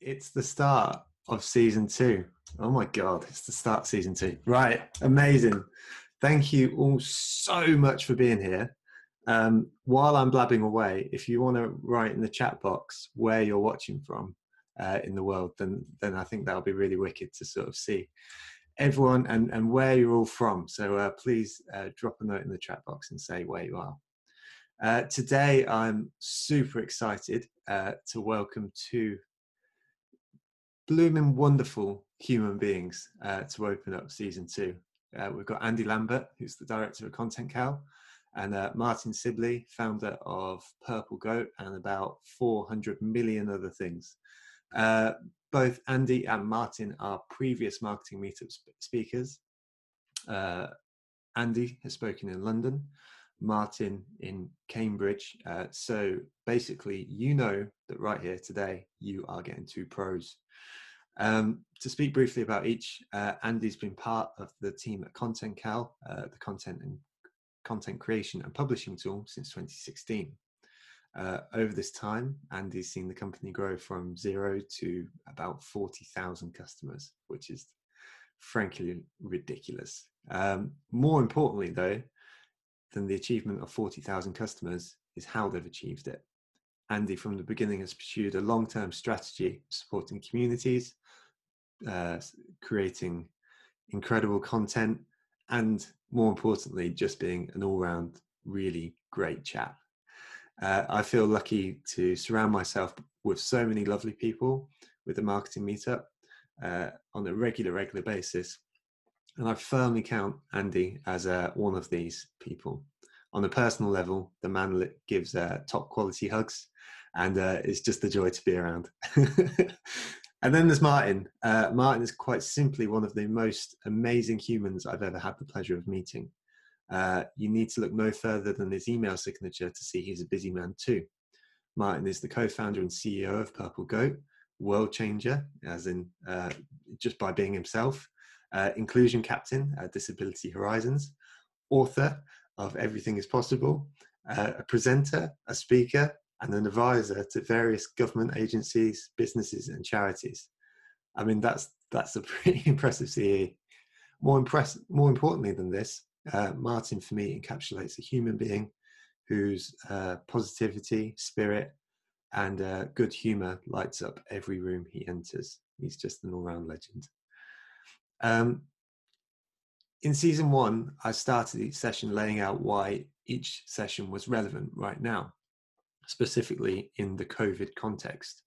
It's the start of season two. Oh my God, it's the start of season two. Right, amazing. Thank you all so much for being here. Um, while I'm blabbing away, if you want to write in the chat box where you're watching from uh, in the world, then then I think that'll be really wicked to sort of see everyone and, and where you're all from. So uh, please uh, drop a note in the chat box and say where you are. Uh, today, I'm super excited uh, to welcome two blooming wonderful human beings uh, to open up season two. Uh, we've got Andy Lambert, who's the director of Content Cal, and uh, Martyn Sibley, founder of Purple Goat and about 400 million other things. Both Andy and Martyn are previous marketing meetup sp- speakers. Andy has spoken in London, Martyn in Cambridge. Uh, so basically, you know that right here today, you are getting two pros. Um, to speak briefly about each, uh, Andy's been part of the team at Content Cal, uh, the content and content creation and publishing tool since 2016. Uh, over this time, Andy's seen the company grow from zero to about 40,000 customers, which is frankly ridiculous. Um, more importantly, though, than the achievement of 40,000 customers is how they've achieved it. Andy, from the beginning, has pursued a long term strategy supporting communities, uh, creating incredible content, and more importantly, just being an all round really great chap. Uh, I feel lucky to surround myself with so many lovely people with the marketing meetup uh, on a regular, regular basis. And I firmly count Andy as uh, one of these people. On a personal level, the man gives uh, top quality hugs and uh, it's just a joy to be around. and then there's Martyn. Uh, Martyn is quite simply one of the most amazing humans I've ever had the pleasure of meeting. Uh, you need to look no further than his email signature to see he's a busy man too. Martyn is the co-founder and CEO of Purple Goat, world changer, as in uh, just by being himself, uh, inclusion captain at Disability Horizons, author of Everything is Possible, uh, a presenter, a speaker, and an advisor to various government agencies, businesses, and charities. I mean, that's that's a pretty impressive CE. More impress, more importantly than this, uh, Martyn for me encapsulates a human being whose uh, positivity, spirit, and uh, good humor lights up every room he enters. He's just an all-round legend. Um, in season one, I started each session laying out why each session was relevant right now specifically in the COVID context.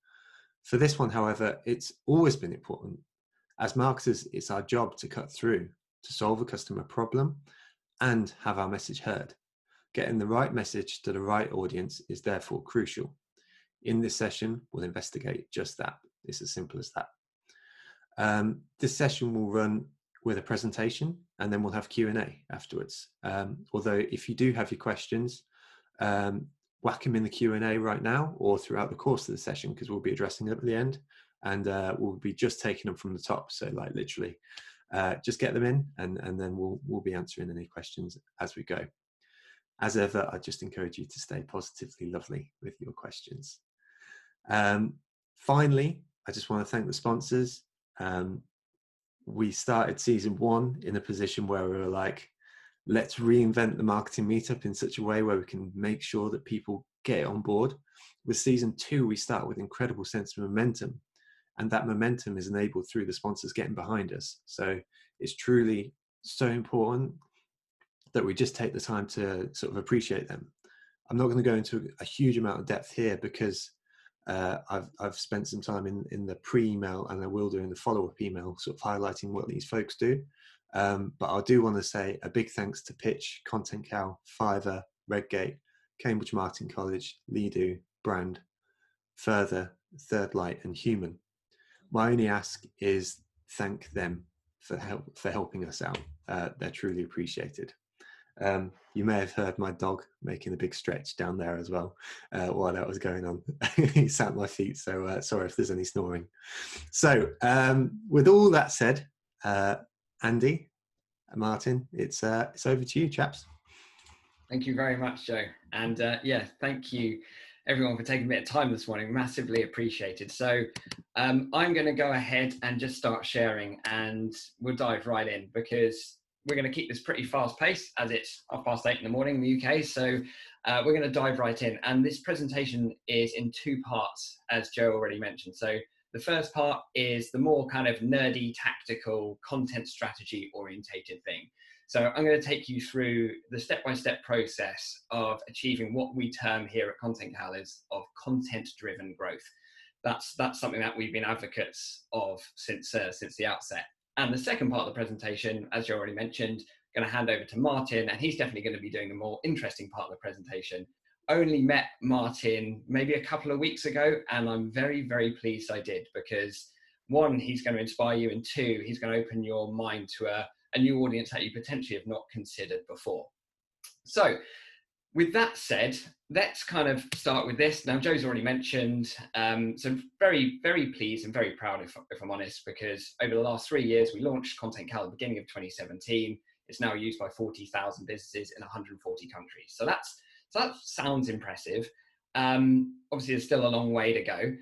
For this one, however, it's always been important. As marketers, it's our job to cut through, to solve a customer problem, and have our message heard. Getting the right message to the right audience is therefore crucial. In this session, we'll investigate just that. It's as simple as that. Um, this session will run with a presentation and then we'll have Q&A afterwards. Um, although if you do have your questions, um, whack them in the Q&A right now or throughout the course of the session because we'll be addressing them at the end and uh, we'll be just taking them from the top. So like literally uh, just get them in and, and then we'll, we'll be answering any questions as we go. As ever, I just encourage you to stay positively lovely with your questions. Um, finally, I just want to thank the sponsors. Um, we started season one in a position where we were like, let's reinvent the marketing meetup in such a way where we can make sure that people get on board. With season two, we start with incredible sense of momentum, and that momentum is enabled through the sponsors getting behind us. So it's truly so important that we just take the time to sort of appreciate them. I'm not going to go into a huge amount of depth here because uh, I've I've spent some time in in the pre-email and I will do in the follow-up email, sort of highlighting what these folks do. Um, but I do want to say a big thanks to Pitch, Content Cal, Fiverr, Redgate, Cambridge Marketing College, Ledo, Brand, Further, Third Light, and Human. My only ask is thank them for help for helping us out. Uh, they're truly appreciated. Um, you may have heard my dog making a big stretch down there as well uh, while that was going on. he sat at my feet, so uh, sorry if there's any snoring. So, um, with all that said, uh, Andy, Martyn, it's uh, it's over to you, chaps. Thank you very much, Joe. And uh, yeah, thank you everyone for taking a bit of time this morning. Massively appreciated. So um, I'm going to go ahead and just start sharing and we'll dive right in because we're going to keep this pretty fast pace as it's half past eight in the morning in the UK. So uh, we're going to dive right in. And this presentation is in two parts, as Joe already mentioned. So the first part is the more kind of nerdy, tactical, content strategy orientated thing. So I'm going to take you through the step-by-step process of achieving what we term here at Content Cal is of content-driven growth. That's that's something that we've been advocates of since uh, since the outset. And the second part of the presentation, as you already mentioned, going to hand over to Martyn, and he's definitely going to be doing the more interesting part of the presentation. Only met Martyn maybe a couple of weeks ago, and I'm very, very pleased I did because one, he's going to inspire you, and two, he's going to open your mind to a a new audience that you potentially have not considered before. So, with that said, let's kind of start with this. Now, Joe's already mentioned, um, so very, very pleased and very proud, if, if I'm honest, because over the last three years, we launched Content Cal at the beginning of 2017. It's now used by 40,000 businesses in 140 countries. So that's so that sounds impressive. Um, obviously, there's still a long way to go,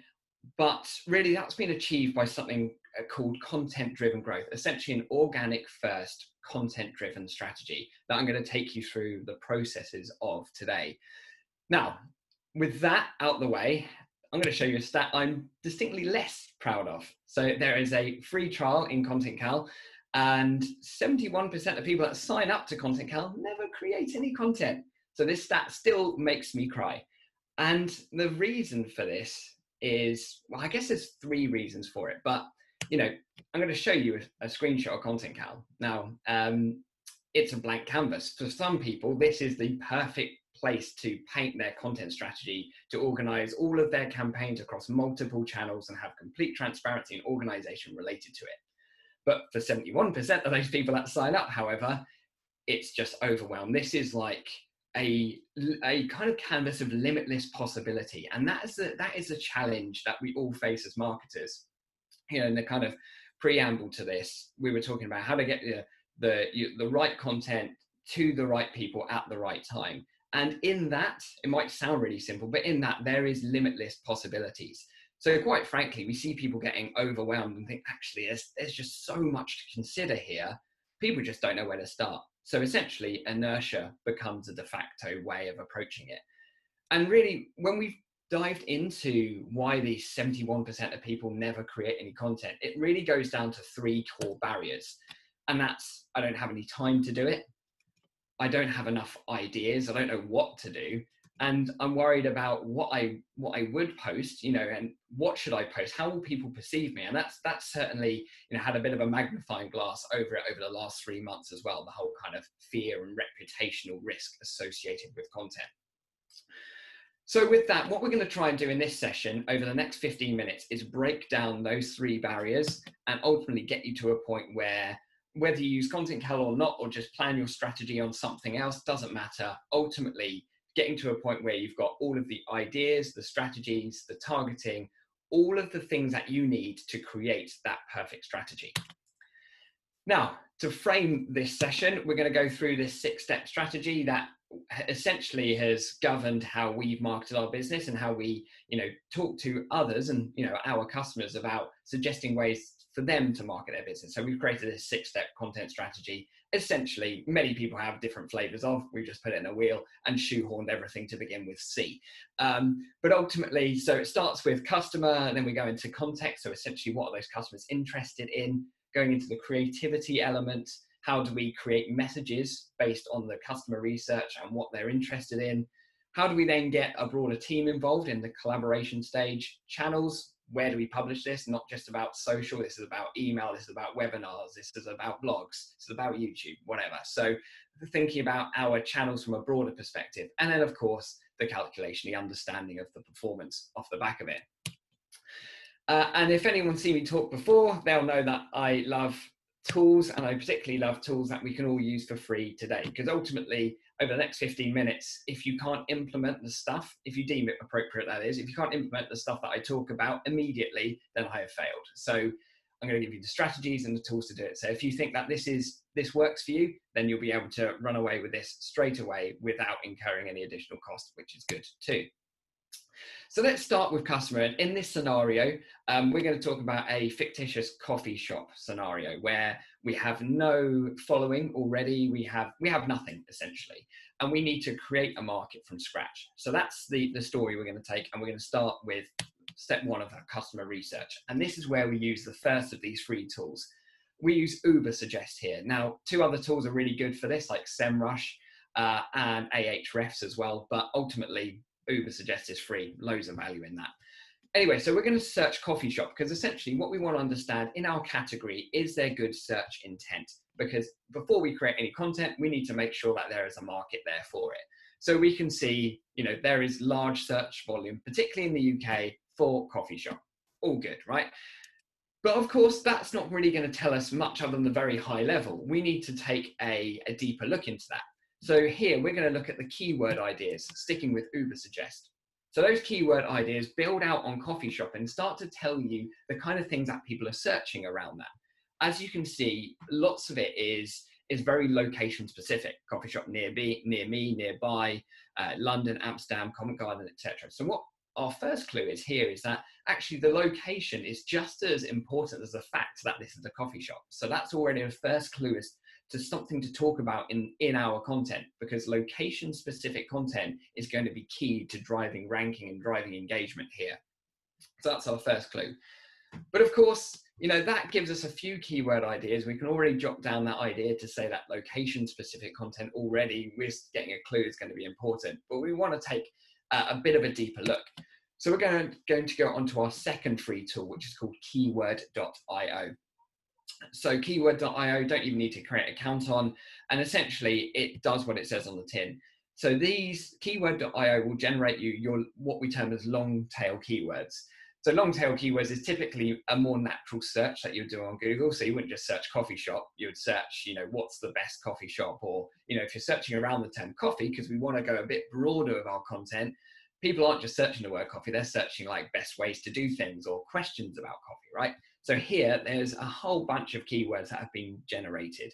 but really, that's been achieved by something uh, called content driven growth, essentially an organic first content driven strategy that I'm going to take you through the processes of today. Now, with that out the way, I'm going to show you a stat I'm distinctly less proud of. So there is a free trial in Content Cal, and 71% of people that sign up to Content Cal never create any content. So this stat still makes me cry. And the reason for this is, well, I guess there's three reasons for it, but you know, I'm going to show you a, a screenshot of Content Cal. Now, um, it's a blank canvas. For some people, this is the perfect place to paint their content strategy, to organize all of their campaigns across multiple channels and have complete transparency and organization related to it. But for 71% of those people that sign up, however, it's just overwhelmed. This is like a, a kind of canvas of limitless possibility. And that is, that is a challenge that we all face as marketers you know, in the kind of preamble to this, we were talking about how to get the the, the right content to the right people at the right time. And in that, it might sound really simple, but in that, there is limitless possibilities. So, quite frankly, we see people getting overwhelmed and think, actually, there's, there's just so much to consider here. People just don't know where to start. So, essentially, inertia becomes a de facto way of approaching it. And really, when we've dived into why these 71% of people never create any content, it really goes down to three core barriers. And that's I don't have any time to do it. I don't have enough ideas. I don't know what to do. And I'm worried about what I what I would post, you know, and what should I post? How will people perceive me? And that's that's certainly, you know, had a bit of a magnifying glass over it over the last three months as well, the whole kind of fear and reputational risk associated with content. So, with that, what we're going to try and do in this session over the next 15 minutes is break down those three barriers and ultimately get you to a point where whether you use Content Cal or not, or just plan your strategy on something else, doesn't matter. Ultimately, getting to a point where you've got all of the ideas, the strategies, the targeting, all of the things that you need to create that perfect strategy. Now, to frame this session, we're going to go through this six step strategy that essentially has governed how we've marketed our business and how we you know talk to others and you know our customers about suggesting ways for them to market their business. So we've created a six step content strategy. Essentially many people have different flavors of we've just put it in a wheel and shoehorned everything to begin with c. Um, but ultimately so it starts with customer and then we go into context. So essentially what are those customers interested in? Going into the creativity element how do we create messages based on the customer research and what they're interested in? How do we then get a broader team involved in the collaboration stage? Channels, where do we publish this? Not just about social, this is about email, this is about webinars, this is about blogs, this is about YouTube, whatever. So thinking about our channels from a broader perspective. And then of course, the calculation, the understanding of the performance off the back of it. Uh, and if anyone's seen me talk before, they'll know that I love tools, and I particularly love tools that we can all use for free today. Because ultimately, over the next 15 minutes, if you can't implement the stuff, if you deem it appropriate, that is, if you can't implement the stuff that I talk about immediately, then I have failed. So I'm going to give you the strategies and the tools to do it. So if you think that this is this works for you, then you'll be able to run away with this straight away without incurring any additional cost, which is good too. So let's start with customer. And in this scenario, um, we're going to talk about a fictitious coffee shop scenario where we have no following already. We have we have nothing essentially, and we need to create a market from scratch. So that's the the story we're going to take, and we're going to start with step one of our customer research. And this is where we use the first of these free tools. We use Ubersuggest here. Now, two other tools are really good for this, like SEMrush uh, and Ahrefs as well. But ultimately, Ubersuggest is free. Loads of value in that. Anyway, so we're going to search coffee shop because essentially what we want to understand in our category is there good search intent? Because before we create any content, we need to make sure that there is a market there for it. So we can see, you know, there is large search volume, particularly in the UK, for coffee shop. All good, right? But of course, that's not really going to tell us much other than the very high level. We need to take a, a deeper look into that. So here we're going to look at the keyword ideas, sticking with Ubersuggest. So those keyword ideas build out on coffee shop and start to tell you the kind of things that people are searching around that. As you can see, lots of it is is very location specific. Coffee shop near me, near me, nearby, uh, London, Amsterdam, Covent Garden, etc. So what our first clue is here is that actually the location is just as important as the fact that this is a coffee shop. So that's already a first clue as to something to talk about in, in our content because location specific content is going to be key to driving ranking and driving engagement here. So that's our first clue. But of course, you know, that gives us a few keyword ideas. We can already jot down that idea to say that location specific content already, we're getting a clue is going to be important. But we want to take a bit of a deeper look. So we're going to, going to go on to our second free tool, which is called keyword.io. So keyword.io, don't even need to create an account on, and essentially it does what it says on the tin. So these keyword.io will generate you your what we term as long tail keywords. So long tail keywords is typically a more natural search that you do on Google. So you wouldn't just search coffee shop, you would search, you know, what's the best coffee shop? Or, you know, if you're searching around the term coffee, because we want to go a bit broader with our content, people aren't just searching the word coffee, they're searching like best ways to do things or questions about coffee, right? So here there's a whole bunch of keywords that have been generated.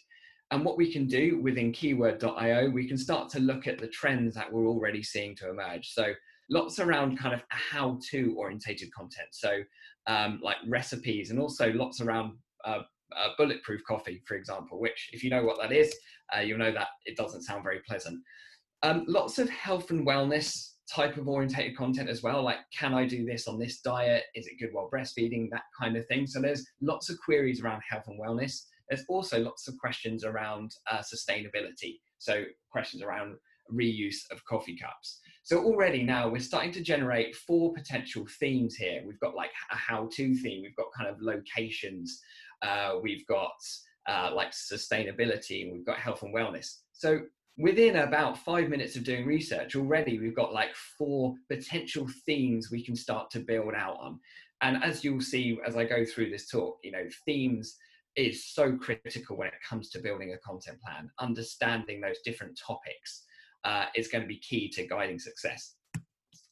And what we can do within keyword.io, we can start to look at the trends that we're already seeing to emerge. So lots around kind of how to orientated content. So um, like recipes and also lots around uh, uh, bulletproof coffee, for example, which if you know what that is, uh, you'll know that it doesn't sound very pleasant. Um, lots of health and wellness type of orientated content as well, like can I do this on this diet? Is it good while breastfeeding? That kind of thing. So there's lots of queries around health and wellness. There's also lots of questions around uh, sustainability. So questions around reuse of coffee cups. So already now we're starting to generate four potential themes here. We've got like a how-to theme, we've got kind of locations, uh, we've got uh, like sustainability, and we've got health and wellness. So within about five minutes of doing research already, we've got like four potential themes we can start to build out on. And as you'll see as I go through this talk, you know, themes is so critical when it comes to building a content plan, understanding those different topics uh, is going to be key to guiding success.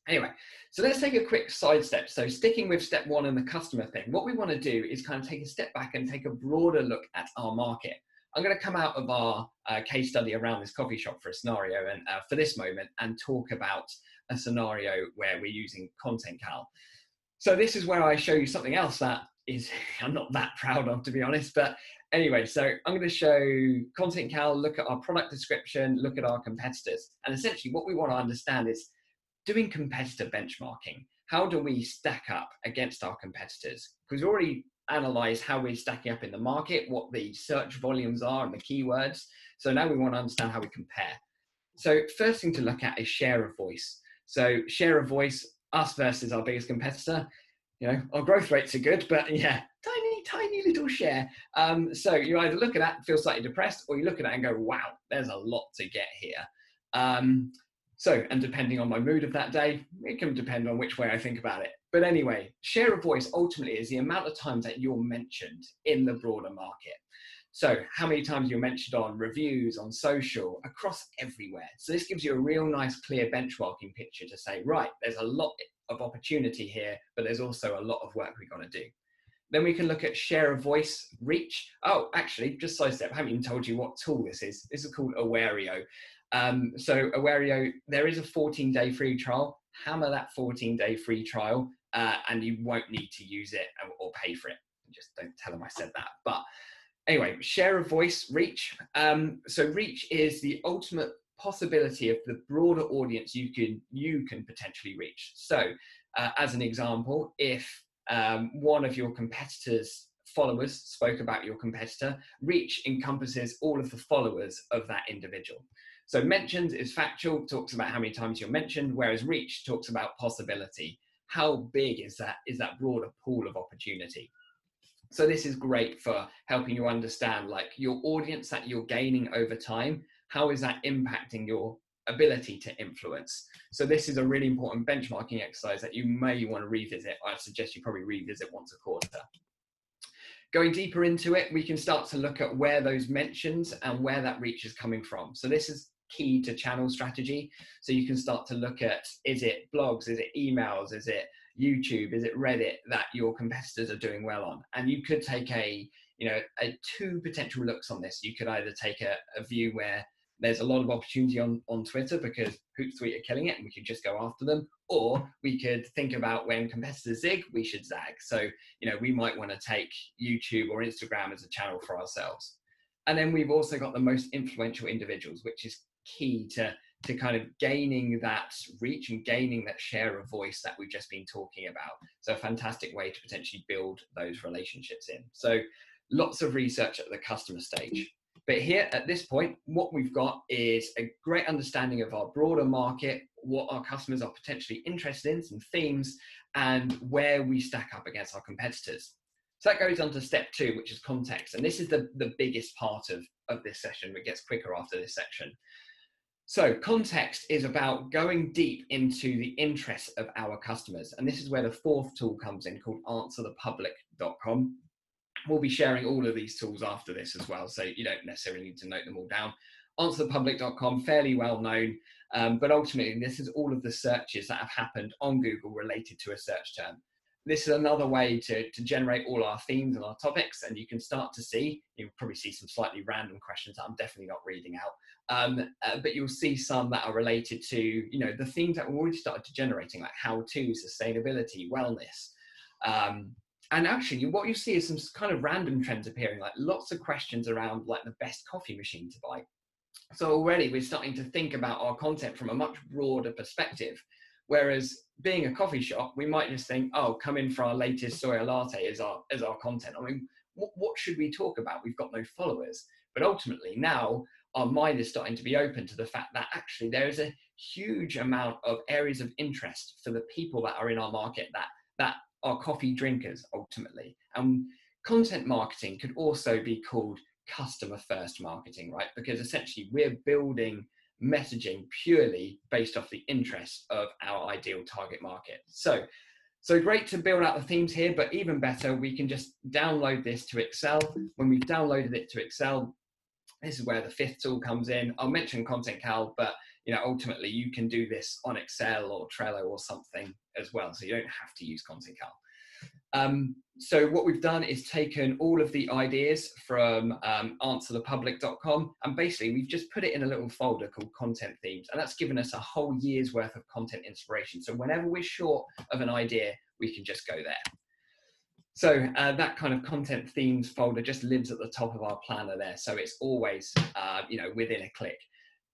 Anyway, so let's take a quick side step. So sticking with step one and the customer thing, what we want to do is kind of take a step back and take a broader look at our market. I'm going to come out of our uh, case study around this coffee shop for a scenario and uh, for this moment and talk about a scenario where we're using Content Cal. So this is where I show you something else that is I'm not that proud of, to be honest, but anyway, so I'm going to show Content Cal, look at our product description, look at our competitors. And essentially what we want to understand is doing competitor benchmarking. How do we stack up against our competitors? Because we already analyzed how we're stacking up in the market, what the search volumes are and the keywords. So now we want to understand how we compare. So first thing to look at is share of voice. So share of voice, us versus our biggest competitor. You know, our growth rates are good, but yeah, tiny, tiny little share. Um, so you either look at that and feel slightly depressed, or you look at that and go, wow, there's a lot to get here. Um, so, and depending on my mood of that day, it can depend on which way I think about it. But anyway, share of voice ultimately is the amount of times that you're mentioned in the broader market. So, how many times you're mentioned on reviews, on social, across everywhere. So, this gives you a real nice, clear benchmarking picture to say, right, there's a lot of opportunity here, but there's also a lot of work we've got to do. Then we can look at share of voice reach. Oh, actually, just side step, I haven't even told you what tool this is. This is called Awario. Um, so Awario, there is a 14 day free trial. Hammer that 14 day free trial uh, and you won't need to use it or pay for it. Just don't tell them I said that. But anyway, share a voice, reach. Um, so reach is the ultimate possibility of the broader audience you can you can potentially reach. So, uh, as an example, if um, one of your competitors' followers spoke about your competitor, reach encompasses all of the followers of that individual. So mentions is factual, talks about how many times you're mentioned, whereas reach talks about possibility. How big is that is that broader pool of opportunity? So this is great for helping you understand like your audience that you're gaining over time. How is that impacting your ability to influence? So this is a really important benchmarking exercise that you may want to revisit. I suggest you probably revisit once a quarter. Going deeper into it, we can start to look at where those mentions and where that reach is coming from. So this is key to channel strategy. So you can start to look at is it blogs, is it emails, is it YouTube, is it Reddit that your competitors are doing well on? And you could take a you know a two potential looks on this. You could either take a, a view where there's a lot of opportunity on, on Twitter because Hootsuite are killing it and we could just go after them. Or we could think about when competitors zig, we should zag. So, you know, we might want to take YouTube or Instagram as a channel for ourselves. And then we've also got the most influential individuals, which is key to to kind of gaining that reach and gaining that share of voice that we've just been talking about. So a fantastic way to potentially build those relationships in. So lots of research at the customer stage. But here at this point, what we've got is a great understanding of our broader market, what our customers are potentially interested in, some themes, and where we stack up against our competitors. So that goes on to step two, which is context. And this is the, the biggest part of, of this session. It gets quicker after this section. So, context is about going deep into the interests of our customers. And this is where the fourth tool comes in called answerthepublic.com. We'll be sharing all of these tools after this as well. So, you don't necessarily need to note them all down. Answerthepublic.com, fairly well known, um, but ultimately, this is all of the searches that have happened on Google related to a search term. This is another way to, to generate all our themes and our topics, and you can start to see, you'll probably see some slightly random questions that I'm definitely not reading out um, uh, but you'll see some that are related to, you know, the things that we already started to generating, like how to, sustainability, wellness. Um, and actually, what you see is some kind of random trends appearing, like lots of questions around like the best coffee machine to buy. So already we're starting to think about our content from a much broader perspective. Whereas being a coffee shop, we might just think, oh, come in for our latest soy latte as our as our content. I mean, what, what should we talk about? We've got no followers. But ultimately, now our mind is starting to be open to the fact that actually there is a huge amount of areas of interest for the people that are in our market that that are coffee drinkers ultimately and content marketing could also be called customer first marketing right because essentially we're building messaging purely based off the interests of our ideal target market so so great to build out the themes here but even better we can just download this to excel when we've downloaded it to excel this is where the fifth tool comes in. I'll mention Content Cal, but you know ultimately you can do this on Excel or Trello or something as well, so you don't have to use Content Cal. Um, so what we've done is taken all of the ideas from um, answerthepublic.com and basically we've just put it in a little folder called content themes and that's given us a whole year's worth of content inspiration. So whenever we're short of an idea, we can just go there. So uh, that kind of content themes folder just lives at the top of our planner there. So it's always, uh, you know, within a click.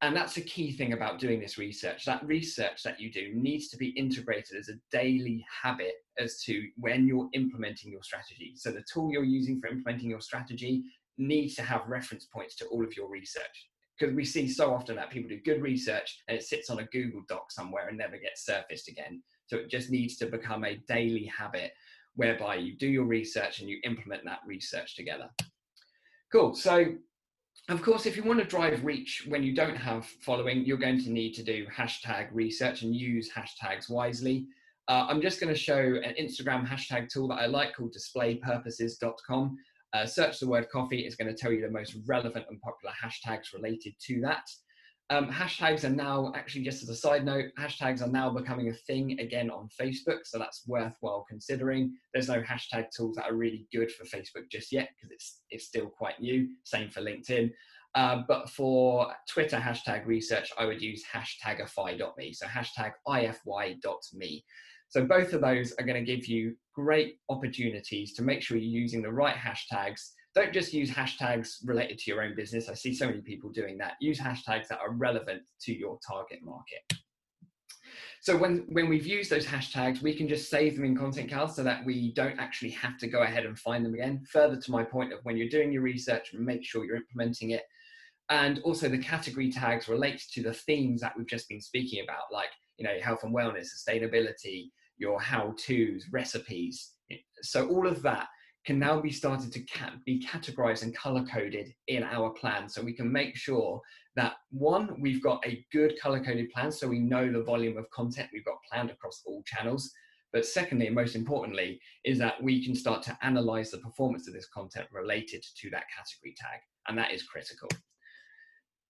And that's a key thing about doing this research. That research that you do needs to be integrated as a daily habit as to when you're implementing your strategy. So the tool you're using for implementing your strategy needs to have reference points to all of your research. Because we see so often that people do good research and it sits on a Google Doc somewhere and never gets surfaced again. So it just needs to become a daily habit whereby you do your research and you implement that research together. Cool. So, of course, if you want to drive reach when you don't have following, you're going to need to do hashtag research and use hashtags wisely. Uh, I'm just going to show an Instagram hashtag tool that I like called displaypurposes.com. Uh, search the word coffee, it's going to tell you the most relevant and popular hashtags related to that. Um, hashtags are now, actually, just as a side note, hashtags are now becoming a thing again on Facebook. So that's worthwhile considering. There's no hashtag tools that are really good for Facebook just yet because it's, it's still quite new. Same for LinkedIn. Uh, but for Twitter hashtag research, I would use hashtagify.me. So hashtag ify.me. So both of those are going to give you great opportunities to make sure you're using the right hashtags don't just use hashtags related to your own business. I see so many people doing that. Use hashtags that are relevant to your target market. So when, when we've used those hashtags, we can just save them in Content Cal so that we don't actually have to go ahead and find them again. Further to my point of when you're doing your research, make sure you're implementing it. And also the category tags relate to the themes that we've just been speaking about, like you know, health and wellness, sustainability, your how-tos, recipes. So all of that can now be started to be categorized and color coded in our plan. So we can make sure that one, we've got a good color coded plan so we know the volume of content we've got planned across all channels. But secondly, and most importantly, is that we can start to analyze the performance of this content related to that category tag. And that is critical.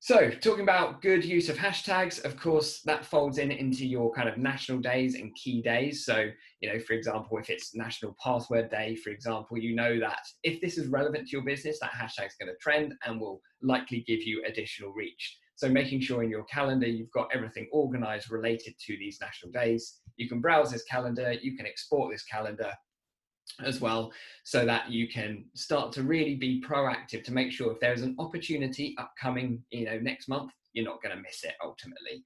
So, talking about good use of hashtags, of course, that folds in into your kind of national days and key days. So, you know, for example, if it's National Password Day, for example, you know that if this is relevant to your business, that hashtag is going to trend and will likely give you additional reach. So, making sure in your calendar you've got everything organized related to these national days. You can browse this calendar, you can export this calendar, as well so that you can start to really be proactive to make sure if there's an opportunity upcoming you know next month you're not going to miss it ultimately.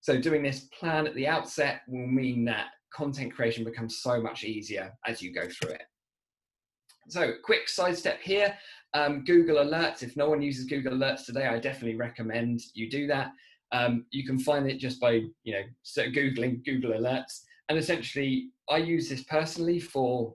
So doing this plan at the outset will mean that content creation becomes so much easier as you go through it. So quick side step here um, google alerts. If no one uses google alerts today i definitely recommend you do that. Um, you can find it just by you know googling google alerts. And essentially i use this personally for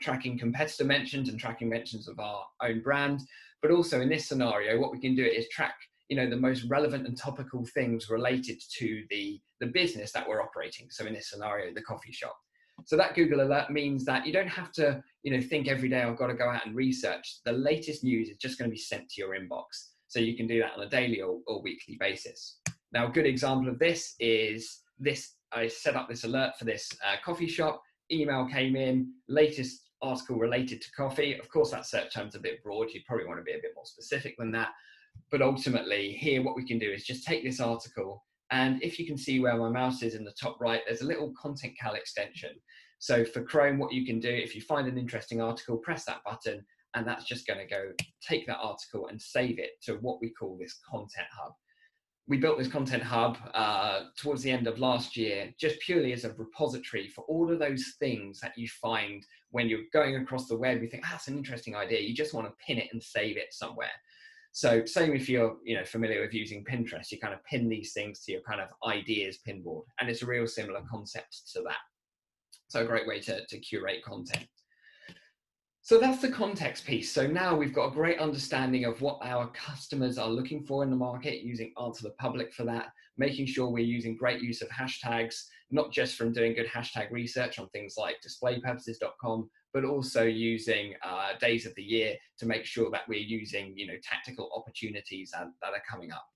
tracking competitor mentions and tracking mentions of our own brand. But also in this scenario, what we can do is track you know the most relevant and topical things related to the the business that we're operating. So in this scenario the coffee shop. So that google alert means that you don't have to you know think every day i've got to go out and research. The latest news is just going to be sent to your inbox. So you can do that on a daily or, or weekly basis. Now a good example of this is this i set up this alert for this uh, coffee shop. Email came in latest article related to coffee. Of course, that search term's a bit broad. You'd probably want to be a bit more specific than that. But ultimately, here, what we can do is just take this article, and if you can see where my mouse is in the top right, there's a little Content Cal extension. So for Chrome, what you can do, if you find an interesting article, press that button, and that's just going to go take that article and save it to what we call this Content Hub we built this content hub uh, towards the end of last year, just purely as a repository for all of those things that you find when you're going across the web. You think, ah, that's an interesting idea. You just want to pin it and save it somewhere. So, same if you're, you know, familiar with using Pinterest, you kind of pin these things to your kind of ideas pinboard, and it's a real similar concept to that. So, a great way to, to curate content. So that's the context piece. So now we've got a great understanding of what our customers are looking for in the market, using Answer the Public for that, making sure we're using great use of hashtags, not just from doing good hashtag research on things like displaypurposes.com, but also using uh, days of the year to make sure that we're using, you know, tactical opportunities that, that are coming up.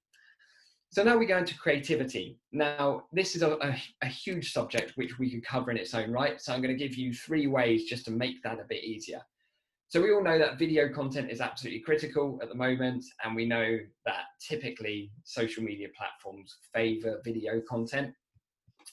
So now we go into creativity. Now, this is a, a, a, huge subject which we could cover in its own right. So I'm going to give you three ways just to make that a bit easier. So we all know that video content is absolutely critical at the moment, and we know that typically social media platforms favor video content.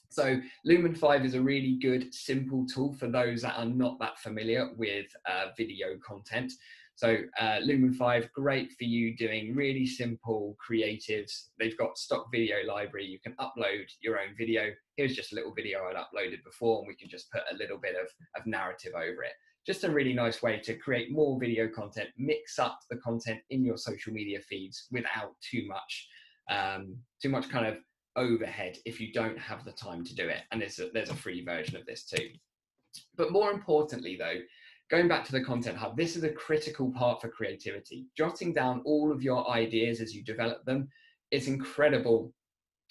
So Lumen 5 is a really good, simple tool for those that are not that familiar with uh, video content. So uh, Lumen 5, great for you doing really simple creatives. They've got stock video library. You can upload your own video. Here's just a little video I'd uploaded before, and we can just put a little bit of, of narrative over it just a really nice way to create more video content, mix up the content in your social media feeds without too much, um, too much kind of overhead if you don't have the time to do it. And there's a, there's a free version of this too. But more importantly though, going back to the content hub, this is a critical part for creativity. Jotting down all of your ideas as you develop them, it's incredible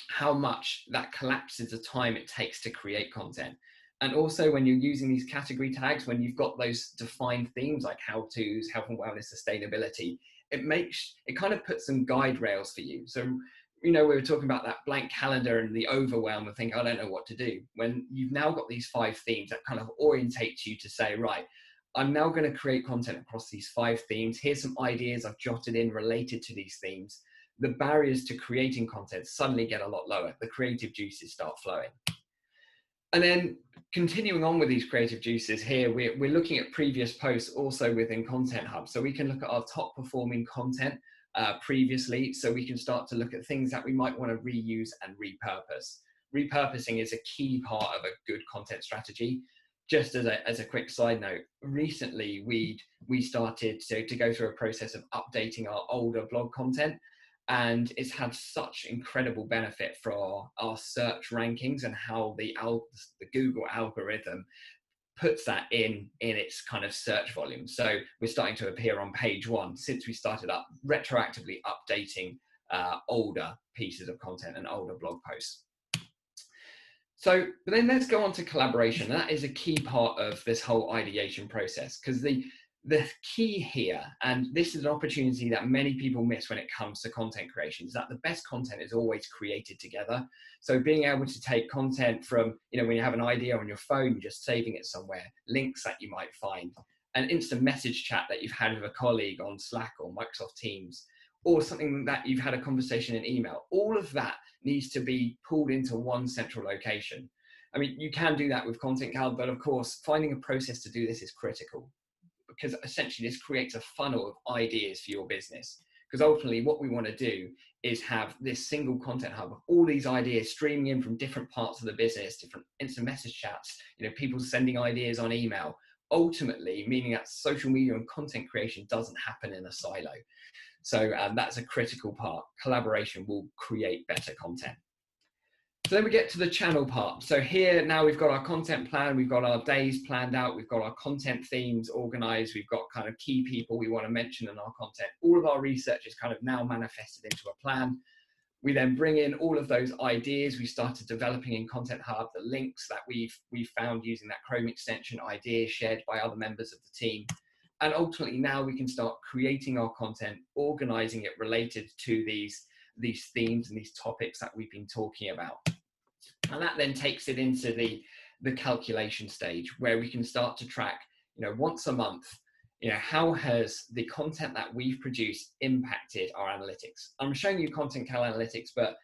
how much that collapses the time it takes to create content. And also when you're using these category tags, when you've got those defined themes like how to's, health and wellness, sustainability, it makes, it kind of puts some guide rails for you. So you know, we were talking about that blank calendar and the overwhelm and think, I don't know what to do. When you've now got these five themes that kind of orientate you to say, right, I'm now going to create content across these five themes. Here's some ideas I've jotted in related to these themes. The barriers to creating content suddenly get a lot lower. The creative juices start flowing. And then continuing on with these creative juices here, we're, we're looking at previous posts also within Content Hub. So we can look at our top performing content uh, previously. So we can start to look at things that we might want to reuse and repurpose. Repurposing is a key part of a good content strategy. Just as a, as a quick side note, recently we we started to, to go through a process of updating our older blog content and it's had such incredible benefit for our, our search rankings and how the, al- the Google algorithm puts that in in its kind of search volume. So we're starting to appear on page one since we started up retroactively updating uh, older pieces of content and older blog posts. So, but then let's go on to collaboration. That is a key part of this whole ideation process because the the key here, and this is an opportunity that many people miss when it comes to content creation, is that the best content is always created together. So being able to take content from, you know, when you have an idea on your phone, you're just saving it somewhere, links that you might find, an instant message chat that you've had with a colleague on Slack or Microsoft Teams, or something that you've had a conversation in email. All of that needs to be pulled into one central location. I mean, you can do that with Content Cal, but of course, finding a process to do this is critical because essentially this creates a funnel of ideas for your business. Because ultimately, what we want to do is have this single content hub of all these ideas streaming in from different parts of the business, different instant message chats, you know, people sending ideas on email. Ultimately, meaning that social media and content creation doesn't happen in a silo. So um, that's a critical part. Collaboration will create better content. So then we get to the channel part. So here now we've got our content plan, we've got our days planned out, we've got our content themes organized, we've got kind of key people we want to mention in our content. All of our research is kind of now manifested into a plan. We then bring in all of those ideas we started developing in Content Hub, the links that we've we've found using that Chrome extension, ideas shared by other members of the team. And ultimately now we can start creating our content, organizing it related to these these themes and these topics that we've been talking about. And that then takes it into the, the calculation stage where we can start to track, you know, once a month, you know, how has the content that we've produced impacted our analytics? I'm showing you Content Cal Analytics, but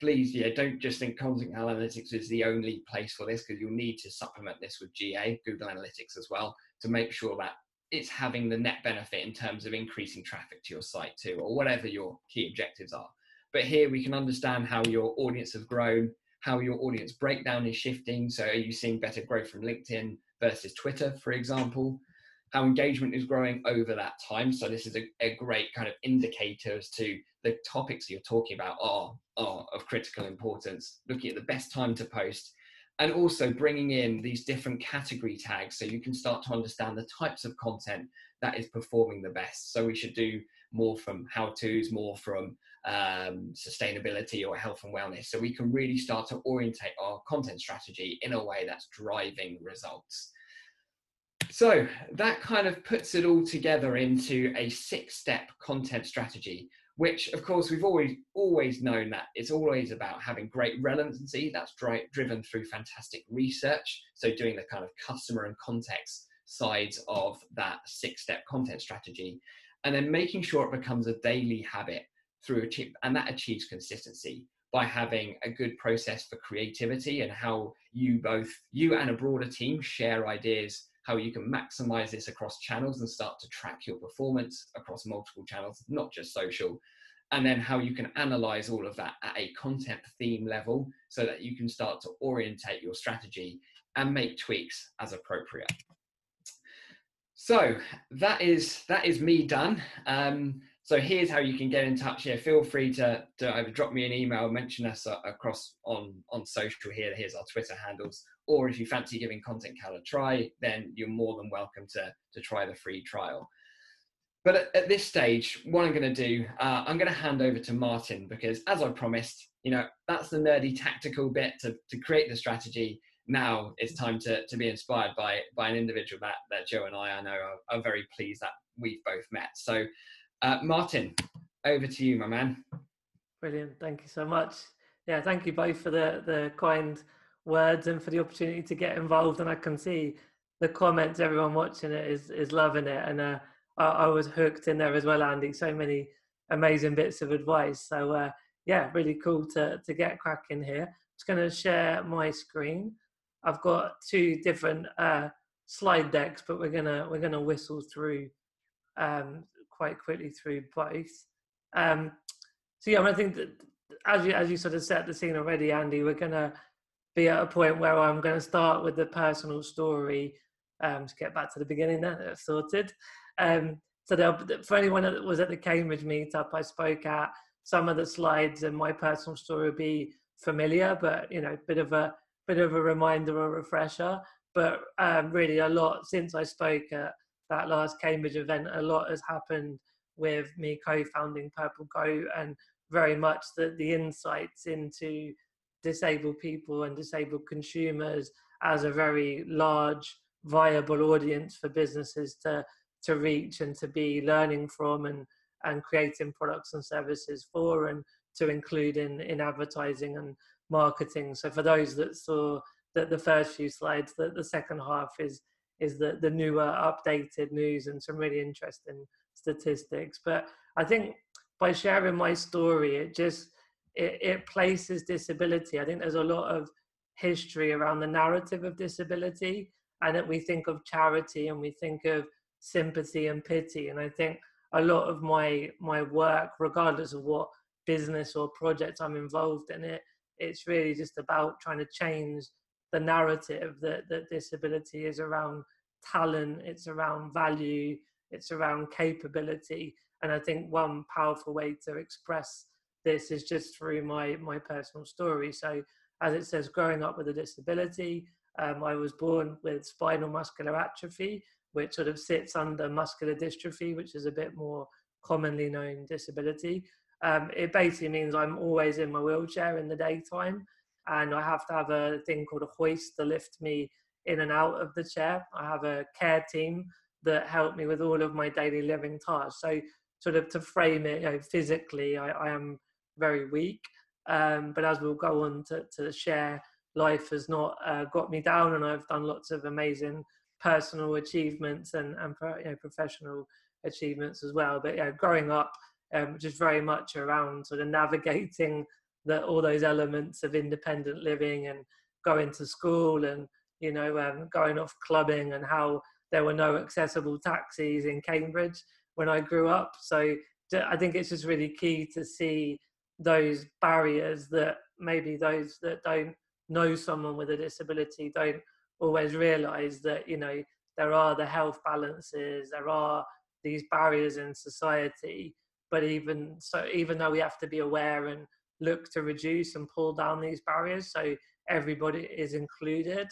please, yeah, don't just think Content Cal Analytics is the only place for this because you'll need to supplement this with GA, Google Analytics as well, to make sure that it's having the net benefit in terms of increasing traffic to your site too, or whatever your key objectives are. But here we can understand how your audience have grown, how your audience breakdown is shifting. So, are you seeing better growth from LinkedIn versus Twitter, for example? How engagement is growing over that time. So, this is a, a great kind of indicator as to the topics you're talking about are, are of critical importance. Looking at the best time to post and also bringing in these different category tags so you can start to understand the types of content that is performing the best. So, we should do more from how to's, more from um, sustainability or health and wellness. So we can really start to orientate our content strategy in a way that's driving results. So that kind of puts it all together into a six step content strategy, which of course we've always always known that it's always about having great relevancy that's dri- driven through fantastic research. So doing the kind of customer and context sides of that six step content strategy and then making sure it becomes a daily habit through achieve, and that achieves consistency by having a good process for creativity and how you both you and a broader team share ideas how you can maximize this across channels and start to track your performance across multiple channels not just social and then how you can analyze all of that at a content theme level so that you can start to orientate your strategy and make tweaks as appropriate. So that is that is me done. Um, so here's how you can get in touch here. Feel free to, to either drop me an email, mention us uh, across on, on social here. Here's our Twitter handles. Or if you fancy giving Content Cal a try, then you're more than welcome to, to try the free trial. But at, at this stage, what I'm going to do, uh, I'm going to hand over to Martyn because, as I promised, you know that's the nerdy tactical bit to, to create the strategy. Now it's time to, to be inspired by by an individual that that Joe and I I know are, are very pleased that we've both met. So uh, Martyn, over to you, my man. Brilliant. Thank you so much. Yeah, thank you both for the the kind words and for the opportunity to get involved. And I can see the comments. Everyone watching it is is loving it, and uh, I, I, was hooked in there as well, Andy. So many amazing bits of advice. So uh, yeah, really cool to to get cracking here. I'm just going to share my screen. I've got two different uh, slide decks, but we're gonna we're gonna whistle through um, quite quickly through both. Um, so yeah, I think that as you as you sort of set the scene already, Andy, we're gonna be at a point where I'm going to start with the personal story um, to get back to the beginning. Then that's sorted. Um, so for anyone that was at the Cambridge meetup, I spoke at some of the slides, and my personal story will be familiar, but you know, bit of a bit of a reminder or refresher. But um, really, a lot since I spoke at that last Cambridge event, a lot has happened with me co-founding Purple Goat, and very much the the insights into disabled people and disabled consumers as a very large viable audience for businesses to to reach and to be learning from and and creating products and services for and to include in in advertising and marketing. So for those that saw that the first few slides that the second half is is the the newer updated news and some really interesting statistics. But i think by sharing my story it just it, it places disability i think there's a lot of history around the narrative of disability and that we think of charity and we think of sympathy and pity. And i think a lot of my my work regardless of what business or project i'm involved in it it's really just about trying to change the narrative that that disability is around talent it's around value it's around capability. And i think one powerful way to express this is just through my my personal story. So as it says growing up with a disability um, I was born with spinal muscular atrophy, which sort of sits under muscular dystrophy, which is a bit more commonly known disability. Um, it basically means I'm always in my wheelchair in the daytime, and I have to have a thing called a hoist to lift me in and out of the chair. I have a care team that help me with all of my daily living tasks. So, sort of to frame it, you know, physically, I, I am very weak. Um, but as we'll go on to, to share, life has not uh, got me down, and I've done lots of amazing personal achievements and, and you know, professional achievements as well. But yeah, growing up, um, just very much around sort of navigating the, all those elements of independent living and going to school and you know um, going off clubbing and how there were no accessible taxis in Cambridge when I grew up. So I think it's just really key to see those barriers that maybe those that don't know someone with a disability don't always realize that you know there are the health balances there are these barriers in society but even so even though we have to be aware and look to reduce and pull down these barriers so everybody is included.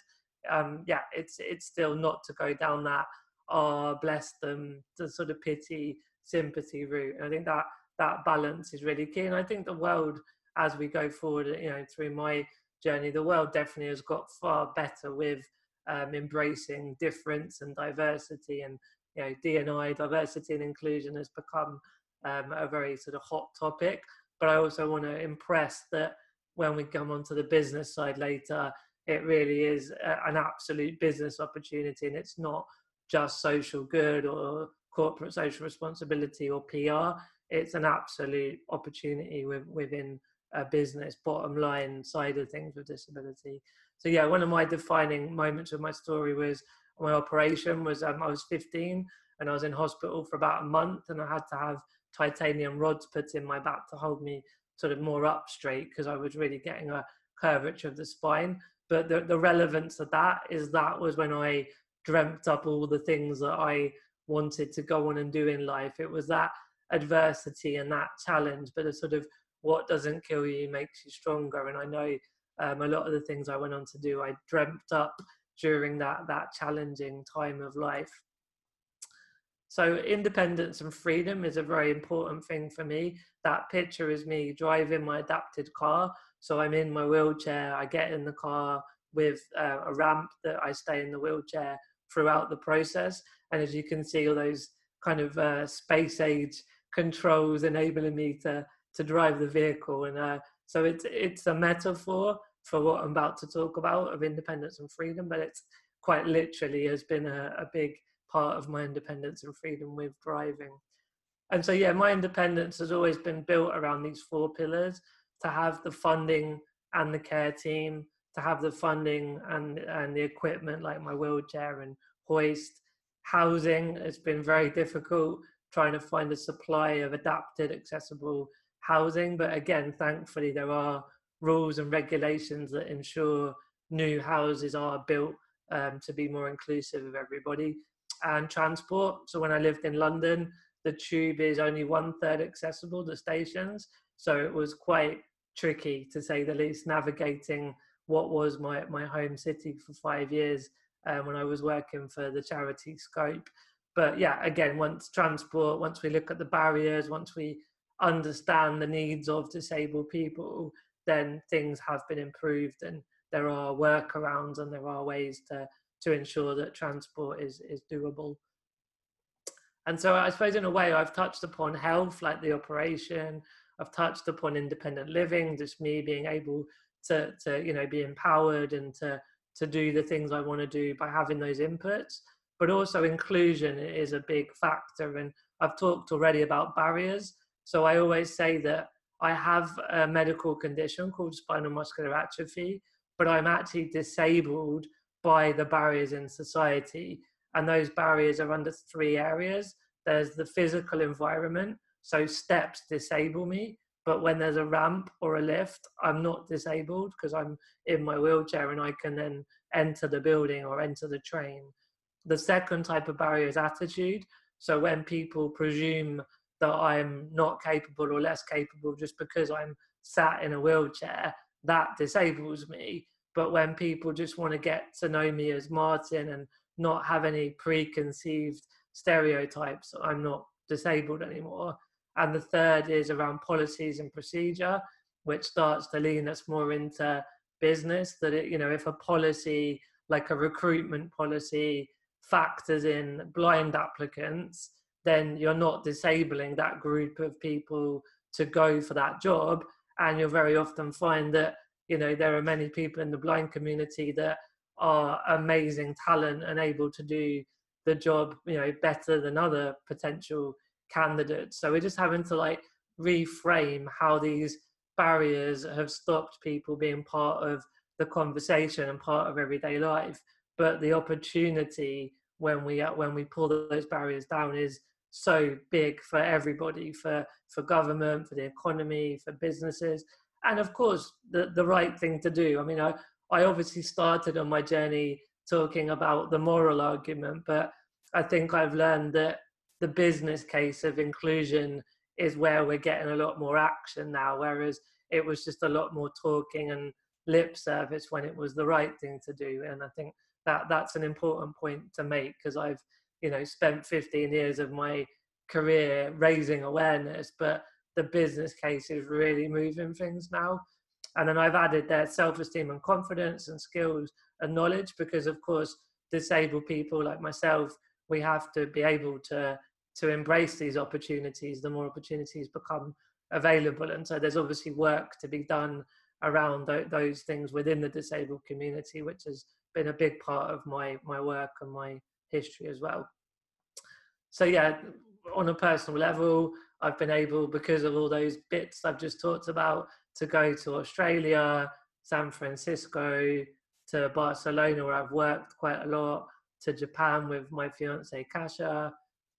Um yeah it's it's still not to go down that oh bless them the sort of pity sympathy route. And i think that that balance is really key. And i think the world as we go forward you know through my journey, the world definitely has got far better with um, embracing difference and diversity, and you know, D&I, diversity and inclusion, has become um, a very sort of hot topic. But I also want to impress that when we come onto the business side later, it really is a, an absolute business opportunity, and it's not just social good or corporate social responsibility or PR. It's an absolute opportunity with, within a business bottom line side of things with disability. So yeah, one of my defining moments of my story was my operation was um, I was 15 and I was in hospital for about a month and I had to have titanium rods put in my back to hold me sort of more up straight because I was really getting a curvature of the spine. But the, the relevance of that is that was when I dreamt up all the things that I wanted to go on and do in life. It was that adversity and that challenge, but a sort of what doesn't kill you makes you stronger. And I know um, a lot of the things I went on to do, I dreamt up during that that challenging time of life. So independence and freedom is a very important thing for me. That picture is me driving my adapted car. So I'm in my wheelchair. I get in the car with uh, a ramp that I stay in the wheelchair throughout the process. And as you can see, all those kind of uh, space age controls enabling me to to drive the vehicle. And uh, so it's it's a metaphor for what I'm about to talk about of independence and freedom, but it's quite literally has been a, a big part of my independence and freedom with driving. And so, yeah, my independence has always been built around these four pillars to have the funding and the care team, to have the funding and, and the equipment like my wheelchair and hoist. Housing has been very difficult trying to find a supply of adapted, accessible housing. But again, thankfully, there are rules and regulations that ensure new houses are built um, to be more inclusive of everybody. And transport. So when I lived in London, the tube is only one third accessible, the stations. So it was quite tricky, to say the least, navigating what was my, my home city for five years um, when I was working for the charity Scope. But yeah, again, once transport, once we look at the barriers, once we understand the needs of disabled people, then things have been improved and there are workarounds and there are ways to to ensure that transport is is doable. And so I suppose in a way I've touched upon health, like the operation. I've touched upon independent living, just me being able to to you know be empowered and to to do the things I want to do by having those inputs. But also inclusion is a big factor. And I've talked already about barriers. So I always say that I have a medical condition called spinal muscular atrophy, but I'm actually disabled by the barriers in society. And those barriers are under three areas there's the physical environment, so steps disable me. But when there's a ramp or a lift, I'm not disabled because I'm in my wheelchair and I can then enter the building or enter the train. The second type of barrier is attitude. So when people presume that I'm not capable or less capable just because I'm sat in a wheelchair, that disables me. But when people just want to get to know me as Martyn and not have any preconceived stereotypes, I'm not disabled anymore. And the third is around policies and procedure, which starts to lean us more into business. That it, you know, if a policy like a recruitment policy factors in blind applicants, then you're not disabling that group of people to go for that job. And you'll very often find that you know there are many people in the blind community that are amazing talent and able to do the job you know better than other potential candidates. So we're just having to like reframe how these barriers have stopped people being part of the conversation and part of everyday life. But the opportunity when we uh, when we pull those barriers down is so big for everybody for for government for the economy for businesses and of course the the right thing to do. I mean i i obviously started on my journey talking about the moral argument but i think i've learned that the business case of inclusion is where we're getting a lot more action now whereas it was just a lot more talking and lip service when it was the right thing to do. And i think that that's an important point to make because i've you know spent 15 years of my career raising awareness but the business case is really moving things now. And then I've added their self esteem and confidence and skills and knowledge because, of course, disabled people like myself, we have to be able to to embrace these opportunities. The more opportunities become available, and so there's obviously work to be done around th- those things within the disabled community, which has been a big part of my my work and my history as well. So yeah, on a personal level, I've been able, because of all those bits I've just talked about, to go to Australia, San Francisco, to Barcelona, where I've worked quite a lot, to Japan with my fiance Kasha.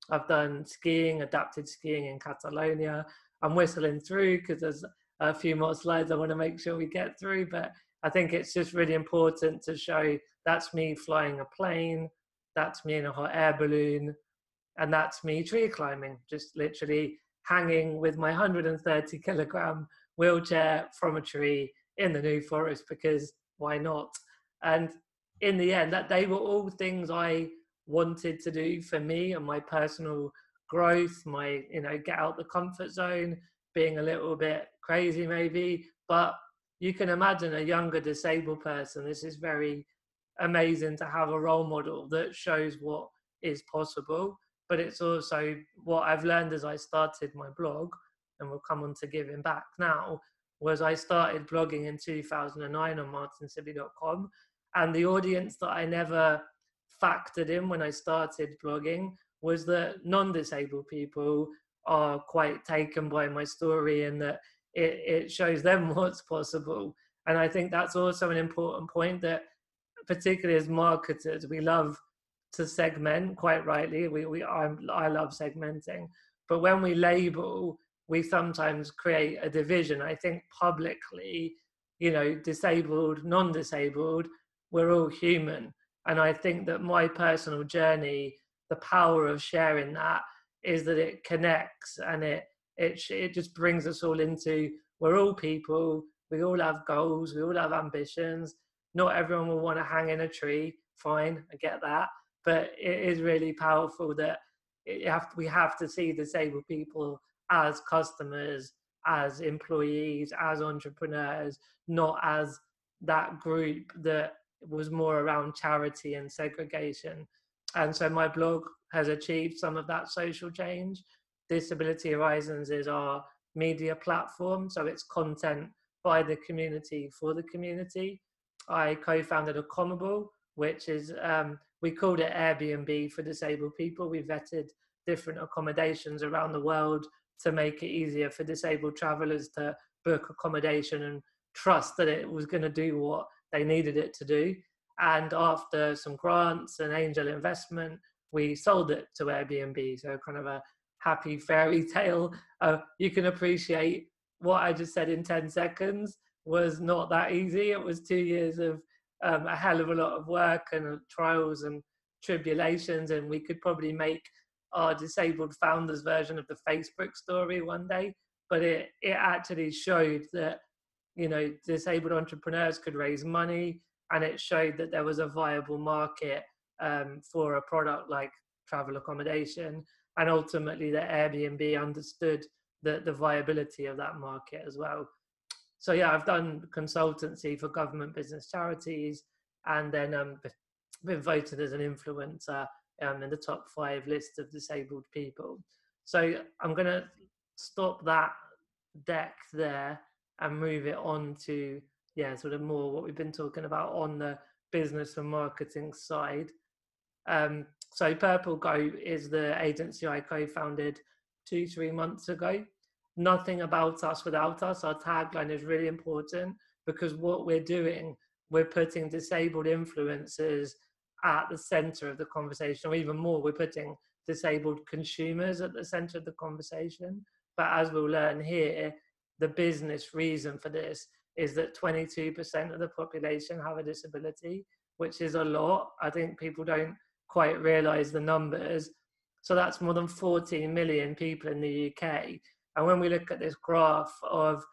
I've done skiing, adapted skiing in Catalonia. I'm whistling through because there's a few more slides I want to make sure we get through, but I think it's just really important to show that's me flying a plane, that's me in a hot air balloon, and that's me tree climbing, just literally hanging with my 130 kilogram wheelchair from a tree in the New Forest because why not? And in the end, that they were all things I wanted to do for me and my personal growth, my you know get out the comfort zone, being a little bit crazy maybe, but you can imagine a younger disabled person. This is very amazing to have a role model that shows what is possible but it's also what I've learned as I started my blog and we'll come on to giving back now, was I started blogging in 2009 on martynsibley.com. And the audience that I never factored in when I started blogging was that non disabled people are quite taken by my story and that it, it shows them what's possible. And I think that's also an important point that, particularly as marketers, we love to segment quite rightly. We, we I'm, I love segmenting, but when we label, we sometimes create a division. I think publicly, you know, disabled, non-disabled, we're all human, and I think that my personal journey, the power of sharing that, is that it connects and it it it just brings us all into we're all people. We all have goals. We all have ambitions. Not everyone will want to hang in a tree. Fine, I get that but it is really powerful that have, we have to see disabled people as customers, as employees, as entrepreneurs, not as that group that was more around charity and segregation. And so my blog has achieved some of that social change. Disability Horizons is our media platform, so it's content by the community for the community. I co founded a Accomable, which is um, we called it Airbnb for disabled people. We vetted different accommodations around the world to make it easier for disabled travelers to book accommodation and trust that it was going to do what they needed it to do. And after some grants and angel investment, we sold it to Airbnb. So, kind of a happy fairy tale. Uh, you can appreciate what I just said in 10 seconds was not that easy. It was two years of um, a hell of a lot of work and trials and tribulations, and we could probably make our disabled founders version of the Facebook story one day. But it it actually showed that you know disabled entrepreneurs could raise money, and it showed that there was a viable market um, for a product like travel accommodation, and ultimately that Airbnb understood the the viability of that market as well so yeah, I've done consultancy for government business charities, and then um, been voted as an influencer um, in the top five list of disabled people. So I'm going to stop that deck there and move it on to yeah, sort of more what we've been talking about on the business and marketing side. Um, so Purple Goat is the agency I co-founded two, three months ago nothing about us without us. Our tagline is really important because what we're doing, we're putting disabled influencers at the center of the conversation, or even more, we're putting disabled consumers at the center of the conversation. But as we'll learn here, the business reason for this is that 22% of the population have a disability, which is a lot. I think people don't quite realize the numbers. So that's more than 14 million people in the UK and when we look at this graph of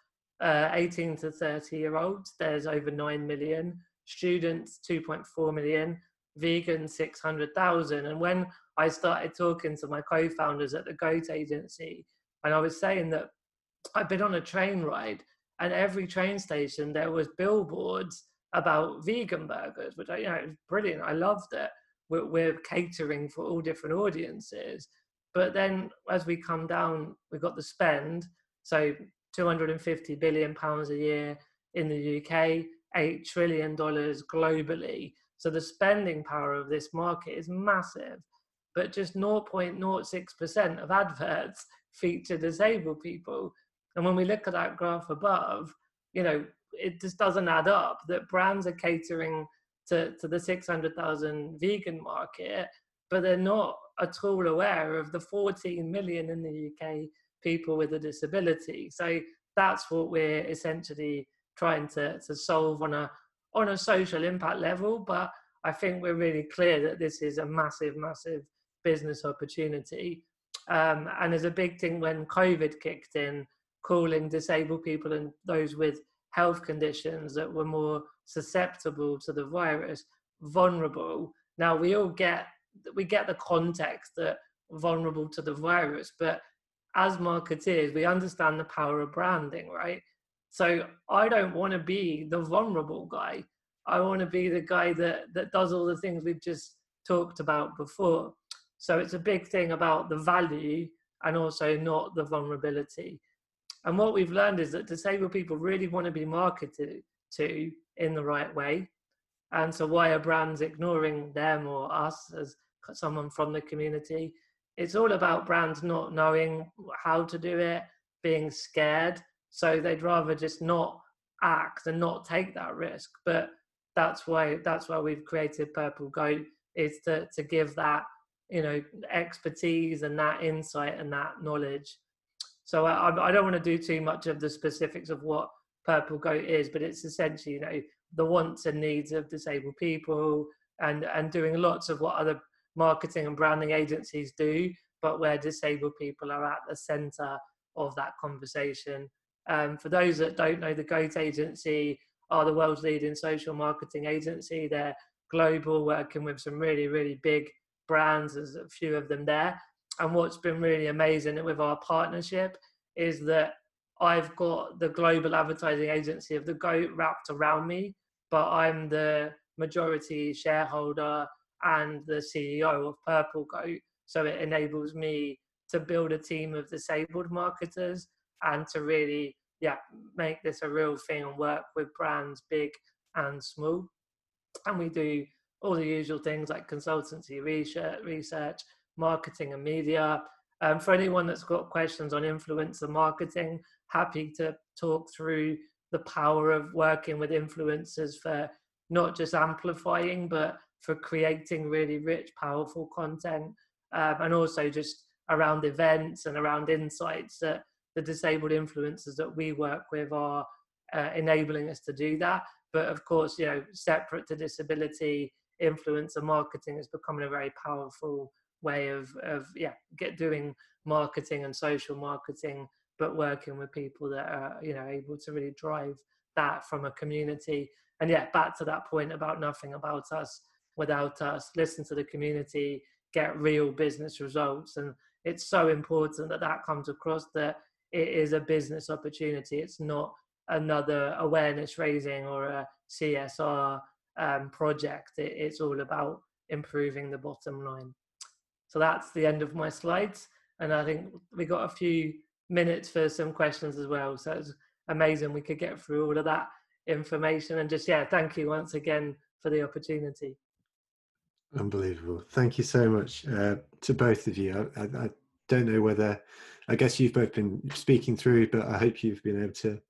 uh, 18 to 30 year olds, there's over 9 million, students 2.4 million, vegans 600,000. And when I started talking to my co founders at the GOAT agency, and I was saying that I've been on a train ride, and every train station there was billboards about vegan burgers, which I, you know, it was brilliant. I loved it. We're, we're catering for all different audiences. But then as we come down, we've got the spend. So 250 billion pounds a year in the UK, eight trillion dollars globally. So the spending power of this market is massive. But just 0.06% of adverts feature disabled people. And when we look at that graph above, you know, it just doesn't add up that brands are catering to, to the 600,000 vegan market, but they're not at all aware of the 14 million in the UK people with a disability. So that's what we're essentially trying to, to solve on a on a social impact level. But I think we're really clear that this is a massive, massive business opportunity. Um, and there's a big thing when COVID kicked in, calling disabled people and those with health conditions that were more susceptible to the virus vulnerable. Now we all get we get the context that vulnerable to the virus, but as marketeers, we understand the power of branding, right? So I don't want to be the vulnerable guy. I want to be the guy that that does all the things we've just talked about before. So it's a big thing about the value and also not the vulnerability. And what we've learned is that disabled people really want to be marketed to in the right way. And so, why are brands ignoring them or us as someone from the community? It's all about brands not knowing how to do it, being scared. So, they'd rather just not act and not take that risk. But that's why that's why we've created Purple Goat is to to give that you know expertise and that insight and that knowledge. So I, I don't want to do too much of the specifics of what Purple Goat is, but it's essentially you know the wants and needs of disabled people and and doing lots of what other marketing and branding agencies do, but where disabled people are at the center of that conversation. Um, for those that don't know, the Goat Agency are the world's leading social marketing agency. They're global, working with some really, really big brands. There's a few of them there. And what's been really amazing with our partnership is that I've got the global advertising agency of the GOAT wrapped around me, but I'm the majority shareholder and the CEO of Purple Goat. So it enables me to build a team of disabled marketers and to really, yeah, make this a real thing and work with brands big and small. And we do all the usual things like consultancy, research, research marketing, and media. Um, for anyone that's got questions on influencer marketing, happy to talk through the power of working with influencers for not just amplifying, but for creating really rich, powerful content, um, and also just around events and around insights that the disabled influencers that we work with are uh, enabling us to do that. But of course, you know, separate to disability, influencer marketing is becoming a very powerful way of of yeah get doing marketing and social marketing but working with people that are you know able to really drive that from a community and yeah back to that point about nothing about us without us listen to the community get real business results and it's so important that that comes across that it is a business opportunity it's not another awareness raising or a csr um, project. It, it's all about improving the bottom line. So that's the end of my slides. And I think we got a few minutes for some questions as well. So it's amazing we could get through all of that information. And just, yeah, thank you once again for the opportunity. Unbelievable. Thank you so much uh, to both of you. I, I, I, don't know whether, I guess you've both been speaking through, but I hope you've been able to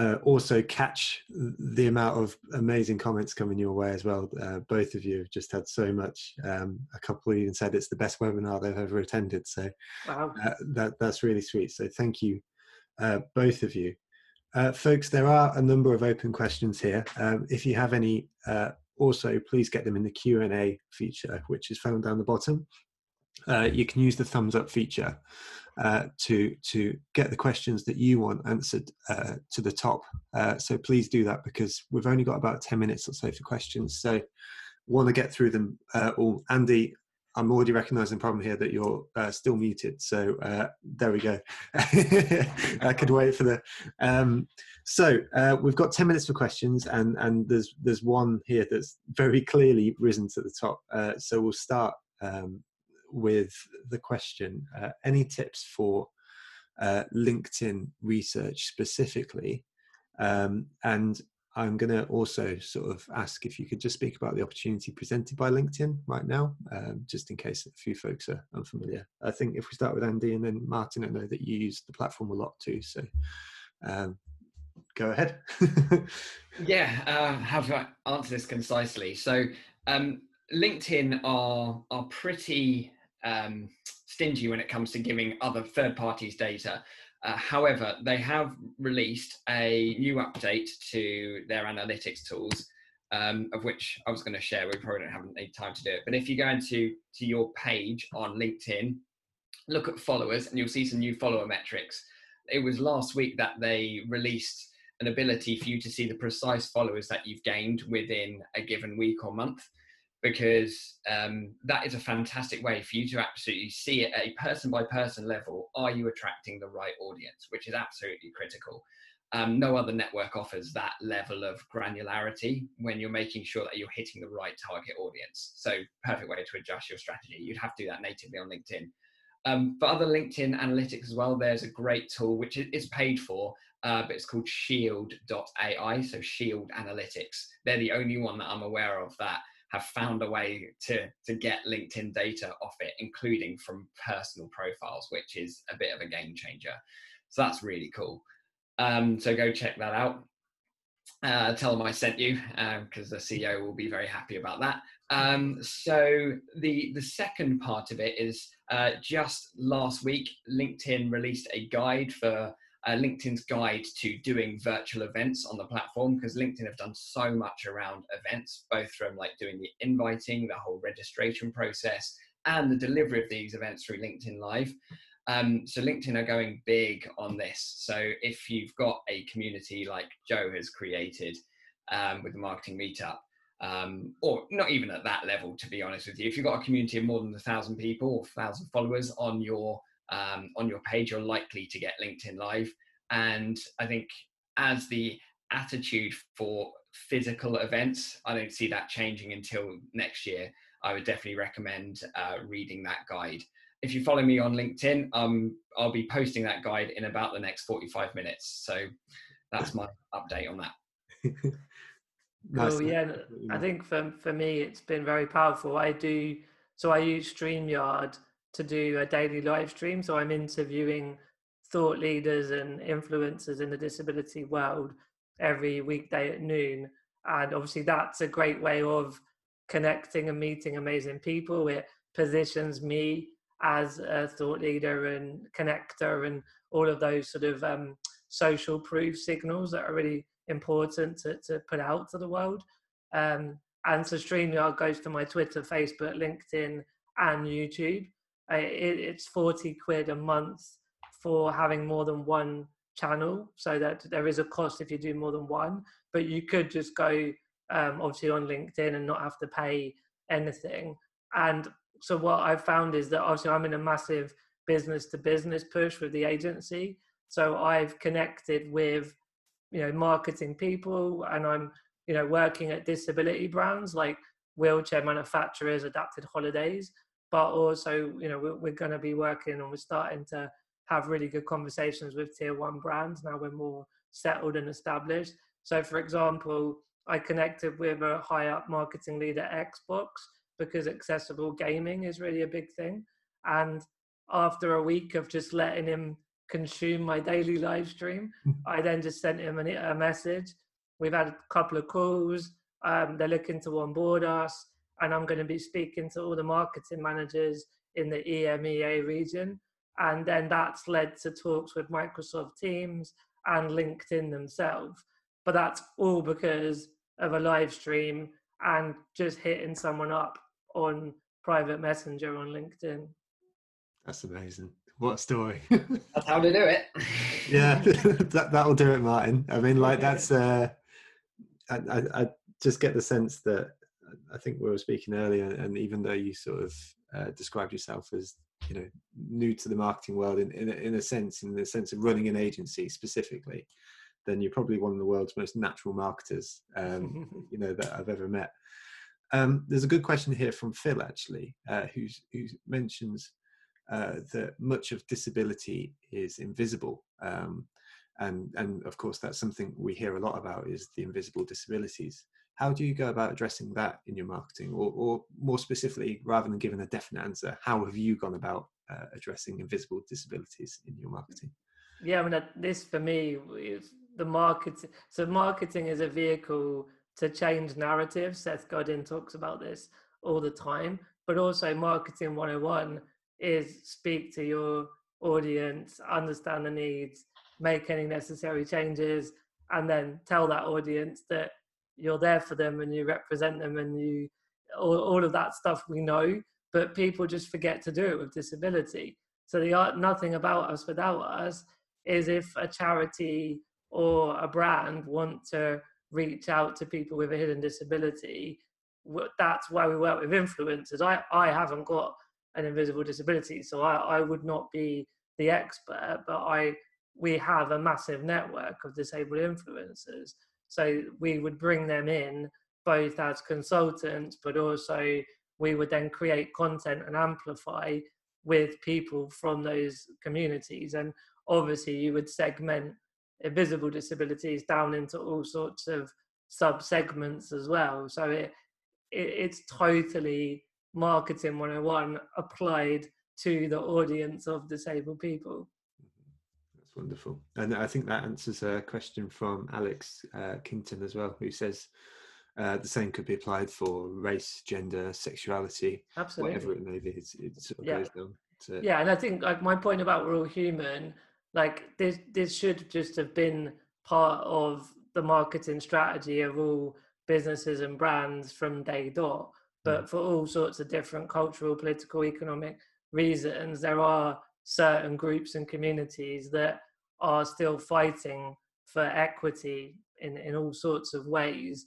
uh, also catch the amount of amazing comments coming your way as well. Uh, both of you have just had so much. Um, a couple even said it's the best webinar they've ever attended. So wow. uh, that that's really sweet. So thank you, uh, both of you, uh, folks. There are a number of open questions here. Um, if you have any, uh, also please get them in the Q and A feature, which is found down the bottom. you can use the thumbs up feature uh, to to get the questions that you want answered uh, to the top. Uh, so please do that because we've only got about ten minutes or so for questions. So want to get through them uh, all. Andy, I'm already recognising the problem here that you're uh, still muted. So there we go. I could wait for the. Um, so we've got ten minutes for questions, and and there's there's one here that's very clearly risen to the top. so we'll start um, with the question uh, any tips for uh, LinkedIn research specifically? Um, and I'm going to also sort of ask if you could just speak about the opportunity presented by LinkedIn right now, um, just in case a few folks are unfamiliar. I think if we start with Andy and then Martyn, I know that you use the platform a lot too. So um, go ahead. yeah, uh, how do I answer this concisely? So um, LinkedIn are are pretty um, stingy when it comes to giving other third parties data. Uh, however, they have released a new update to their analytics tools, um, of which I was going to share. We probably don't have any time to do it. But if you go into to your page on LinkedIn, look at followers, and you'll see some new follower metrics. It was last week that they released an ability for you to see the precise followers that you've gained within a given week or month because um, that is a fantastic way for you to absolutely see it at a person by person level. Are you attracting the right audience, which is absolutely critical. Um, no other network offers that level of granularity when you're making sure that you're hitting the right target audience. So, perfect way to adjust your strategy. You'd have to do that natively on LinkedIn. Um, for other LinkedIn analytics as well, there's a great tool which is paid for, uh, but it's called Shield.ai. So Shield Analytics. They're the only one that I'm aware of that have found a way to to get LinkedIn data off it, including from personal profiles, which is a bit of a game changer. So that's really cool. Um, so go check that out. Uh, tell them I sent you because um, the CEO will be very happy about that. Um, so the the second part of it is uh, just last week, LinkedIn released a guide for uh, LinkedIn's guide to doing virtual events on the platform because LinkedIn have done so much around events, both from like doing the inviting, the whole registration process, and the delivery of these events through LinkedIn Live. Um, so LinkedIn are going big on this. So if you've got a community like Joe has created um, with the marketing meetup, um, or not even at that level, to be honest with you, if you've got a community of more than a thousand people or thousand followers on your um, on your page, you're likely to get LinkedIn Live. And I think as the attitude for physical events, I don't see that changing until next year. I would definitely recommend uh, reading that guide. If you follow me on LinkedIn, um, I'll be posting that guide in about the next 45 minutes. So that's my update on that. nice. Well, yeah, I think for, for me, it's been very powerful. I do, so I use StreamYard to do a daily live stream. So I'm interviewing thought leaders and influencers in the disability world every weekday at noon. And obviously, that's a great way of connecting and meeting amazing people. It positions me as a thought leader and connector and all of those sort of um, social proof signals that are really important to, to put out to the world. Um, and so StreamYard goes to my Twitter, Facebook, LinkedIn, and YouTube it, it's 40 quid a month for having more than one channel so that there is a cost if you do more than one but you could just go um, obviously on linkedin and not have to pay anything. And so what i've found is that obviously i'm in a massive business to business push with the agency. So i've connected with you know marketing people and i'm you know working at disability brands like wheelchair manufacturers adapted holidays but also you know we're, we're going to be working and we're starting to have really good conversations with tier one brands now we're more settled and established. So for example i connected with a high up marketing leader at xbox because accessible gaming is really a big thing. And after a week of just letting him consume my daily live stream i then just sent him a, a message. We've had a couple of calls. Um, they're looking to onboard us and I'm going to be speaking to all the marketing managers in the EMEA region. And then that's led to talks with Microsoft Teams and LinkedIn themselves. But that's all because of a live stream and just hitting someone up on private messenger on LinkedIn. That's amazing. What a story. that's how to do it. yeah, that, that'll do it, Martyn. I mean, like, that's, uh, I, I, I just get the sense that I think we were speaking earlier, and even though you sort of uh, described yourself as you know new to the marketing world in in a, in a sense, in the sense of running an agency specifically, then you're probably one of the world's most natural marketers, um, you know, that I've ever met. Um, there's a good question here from Phil actually, uh, who's, who mentions uh, that much of disability is invisible. Um, and, and of course, that's something we hear a lot about is the invisible disabilities how do you go about addressing that in your marketing? Or, or more specifically rather than giving a definite answer how have you gone about uh, addressing invisible disabilities in your marketing? Yeah i mean this for me is the market so marketing is a vehicle to change narratives. Seth godin talks about this all the time but also marketing 101 is speak to your audience understand the needs make any necessary changes and then tell that audience that you're there for them and you represent them and you all, all of that stuff we know but people just forget to do it with disability. So the art nothing about us without us is if a charity or a brand want to reach out to people with a hidden disability that's why we work with influencers. I i haven't got an invisible disability so i i would not be the expert but i we have a massive network of disabled influencers so we would bring them in both as consultants, but also we would then create content and amplify with people from those communities. And obviously, you would segment invisible disabilities down into all sorts of sub segments as well. So it, it it's totally marketing 101 applied to the audience of disabled people. Wonderful. And I think that answers a question from Alex uh, Kington as well, who says uh, the same could be applied for race, gender, sexuality, Absolutely. whatever it may be. It's, it sort of Yeah. goes down to yeah and i think like my point about we're all human like this this should just have been part of the marketing strategy of all businesses and brands from day dot but for all sorts of different cultural political economic reasons there are certain groups and communities that are still fighting for equity in in all sorts of ways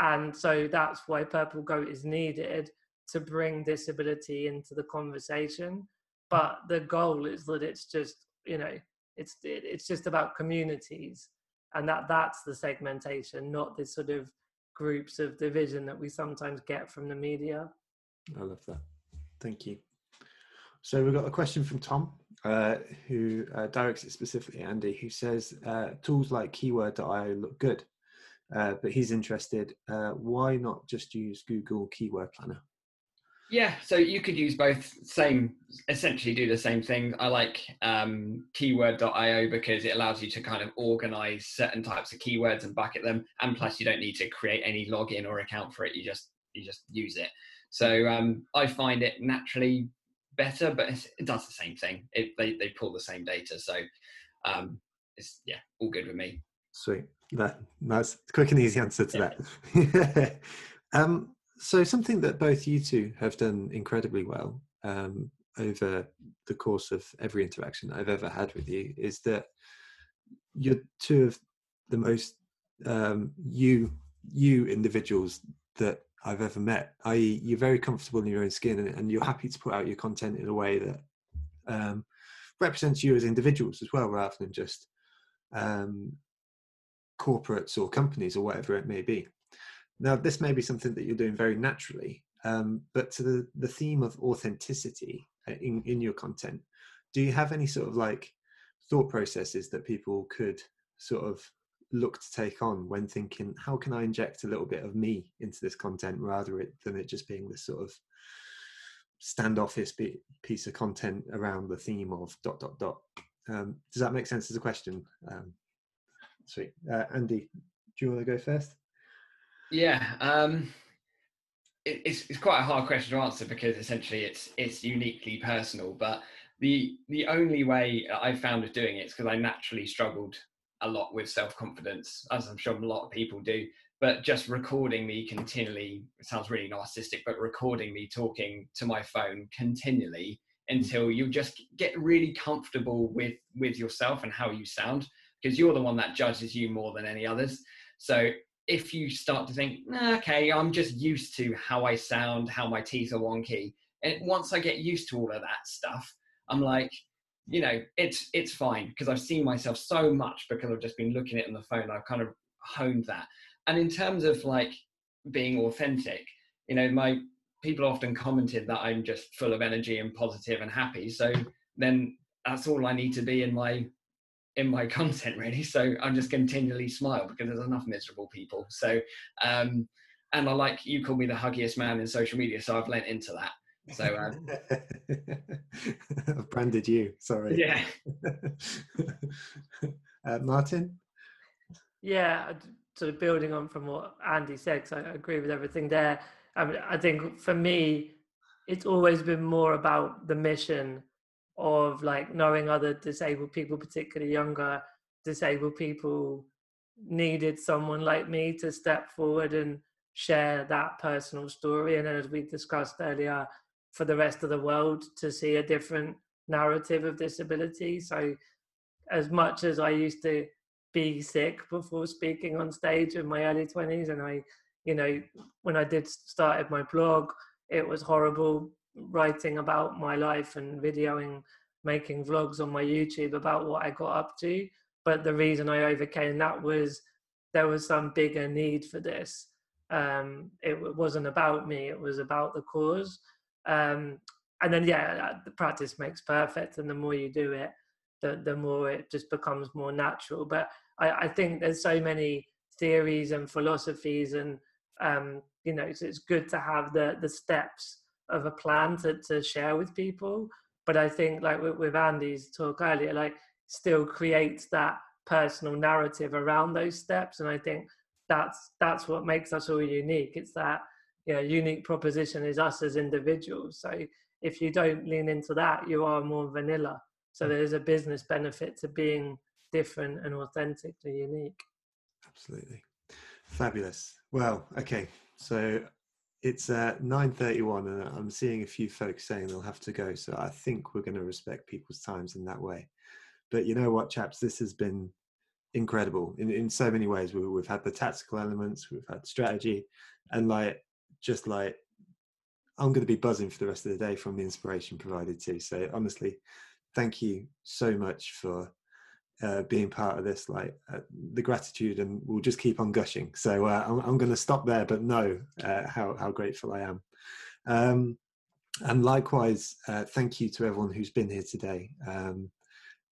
and so that's why purple goat is needed to bring disability into the conversation but the goal is that it's just you know it's it, it's just about communities and that that's the segmentation not this sort of groups of division that we sometimes get from the media I love that. Thank you. So we've got a question from Tom, uh, who uh, directs it specifically, Andy, who says uh, tools like keyword.io look good, uh, but he's interested. Uh, why not just use Google Keyword Planner? Yeah, so you could use both. Same, essentially do the same thing. I like um, keyword.io because it allows you to kind of organize certain types of keywords and bucket them, and plus you don't need to create any login or account for it. You just you just use it. So um, I find it naturally better, but it's, it does the same thing. It, they they pull the same data, so um, it's yeah, all good with me. Sweet. That, that's a quick and easy answer to that. um, so something that both you two have done incredibly well um, over the course of every interaction I've ever had with you is that you're two of the most um, you you individuals that I've ever met. I.e., you're very comfortable in your own skin, and, and you're happy to put out your content in a way that um, represents you as individuals as well, rather than just um, corporates or companies or whatever it may be. Now, this may be something that you're doing very naturally, um, but to the, the theme of authenticity uh, in, in your content, do you have any sort of like thought processes that people could sort of look to take on when thinking, how can I inject a little bit of me into this content rather it, than it just being this sort of standoffish piece of content around the theme of dot dot dot? Um, does that make sense as a question? Um, sweet. Uh, Andy, do you want to go first? Yeah, um, it, it's it's quite a hard question to answer because essentially it's it's uniquely personal. But the the only way I found of doing it is because I naturally struggled a lot with self confidence, as I'm sure a lot of people do. But just recording me continually it sounds really narcissistic, but recording me talking to my phone continually hmm. until you just get really comfortable with with yourself and how you sound because you're the one that judges you more than any others. So if you start to think, nah, okay, I'm just used to how I sound, how my teeth are wonky, and once I get used to all of that stuff, I'm like, you know, it's it's fine because I've seen myself so much because I've just been looking at it on the phone. I've kind of honed that. And in terms of like being authentic, you know, my people often commented that I'm just full of energy and positive and happy. So then that's all I need to be in my in my content really so i'm just continually smile because there's enough miserable people so um and i like you call me the huggiest man in social media so i've lent into that so um, I've branded you. Sorry. yeah uh, Martyn. yeah I'd- sort of building on from what andy said 'cause i agree with everything there I, mean, I think for me it's always been more about the mission of like knowing other disabled people particularly younger disabled people needed someone like me to step forward and share that personal story and as we discussed earlier for the rest of the world to see a different narrative of disability. So as much as i used to be sick before speaking on stage in my early 20s and i you know when i did started my blog it was horrible writing about my life and videoing making vlogs on my youtube about what i got up to. But the reason i overcame that was there was some bigger need for this. Um, it wasn't about me it was about the cause um, and then yeah, the practice makes perfect, and the more you do it, the the more it just becomes more natural. But I, I think there's so many theories and philosophies, and um, you know, so it's good to have the the steps of a plan to to share with people. But I think like with, with Andy's talk earlier, like still creates that personal narrative around those steps, and I think that's that's what makes us all unique. It's that you know, unique proposition is us as individuals. So if you don't lean into that, you are more vanilla. So mm. there's a business benefit to being different and authentically unique. Absolutely. Fabulous. Well, okay. So it's uh, 9.31 and I'm seeing a few folks saying they'll have to go. So I think we're going to respect people's times in that way. But you know what, chaps, this has been incredible in, in so many ways. We, we've had the tactical elements, we've had strategy, and like, just like, I'm going to be buzzing for the rest of the day from the inspiration provided too. So honestly, thank you so much for uh, being part of this like uh, the gratitude and we'll just keep on gushing. So uh, i'm, I'm going to stop there but know uh, how, how grateful i am. Um, and likewise uh, thank you to everyone who's been here today. Um,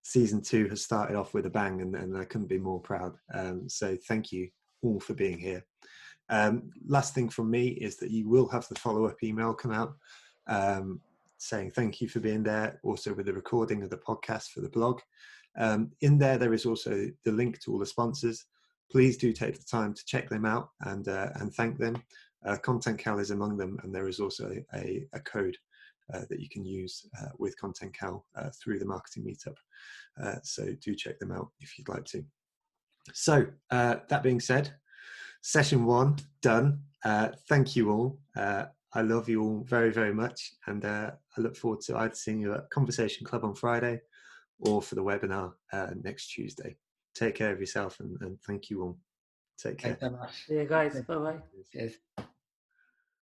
season two has started off with a bang and, and i couldn't be more proud. Um, so thank you all for being here um, last thing from me is that you will have the follow-up email come out um, saying thank you for being there also with the recording of the podcast for the blog um, in there, there is also the link to all the sponsors. Please do take the time to check them out and uh, and thank them. Uh, ContentCal is among them, and there is also a, a code uh, that you can use uh, with ContentCal uh, through the marketing meetup. Uh, so do check them out if you'd like to. So that being said, session one done. Uh, thank you all. Uh, I love you all very, very much, and uh, I look forward to either seeing you at Conversation Club on Friday or for the webinar uh, next Tuesday. Take care of yourself and, and thank you all. Take care. Thanks so much. See you guys. Bye bye. Cheers.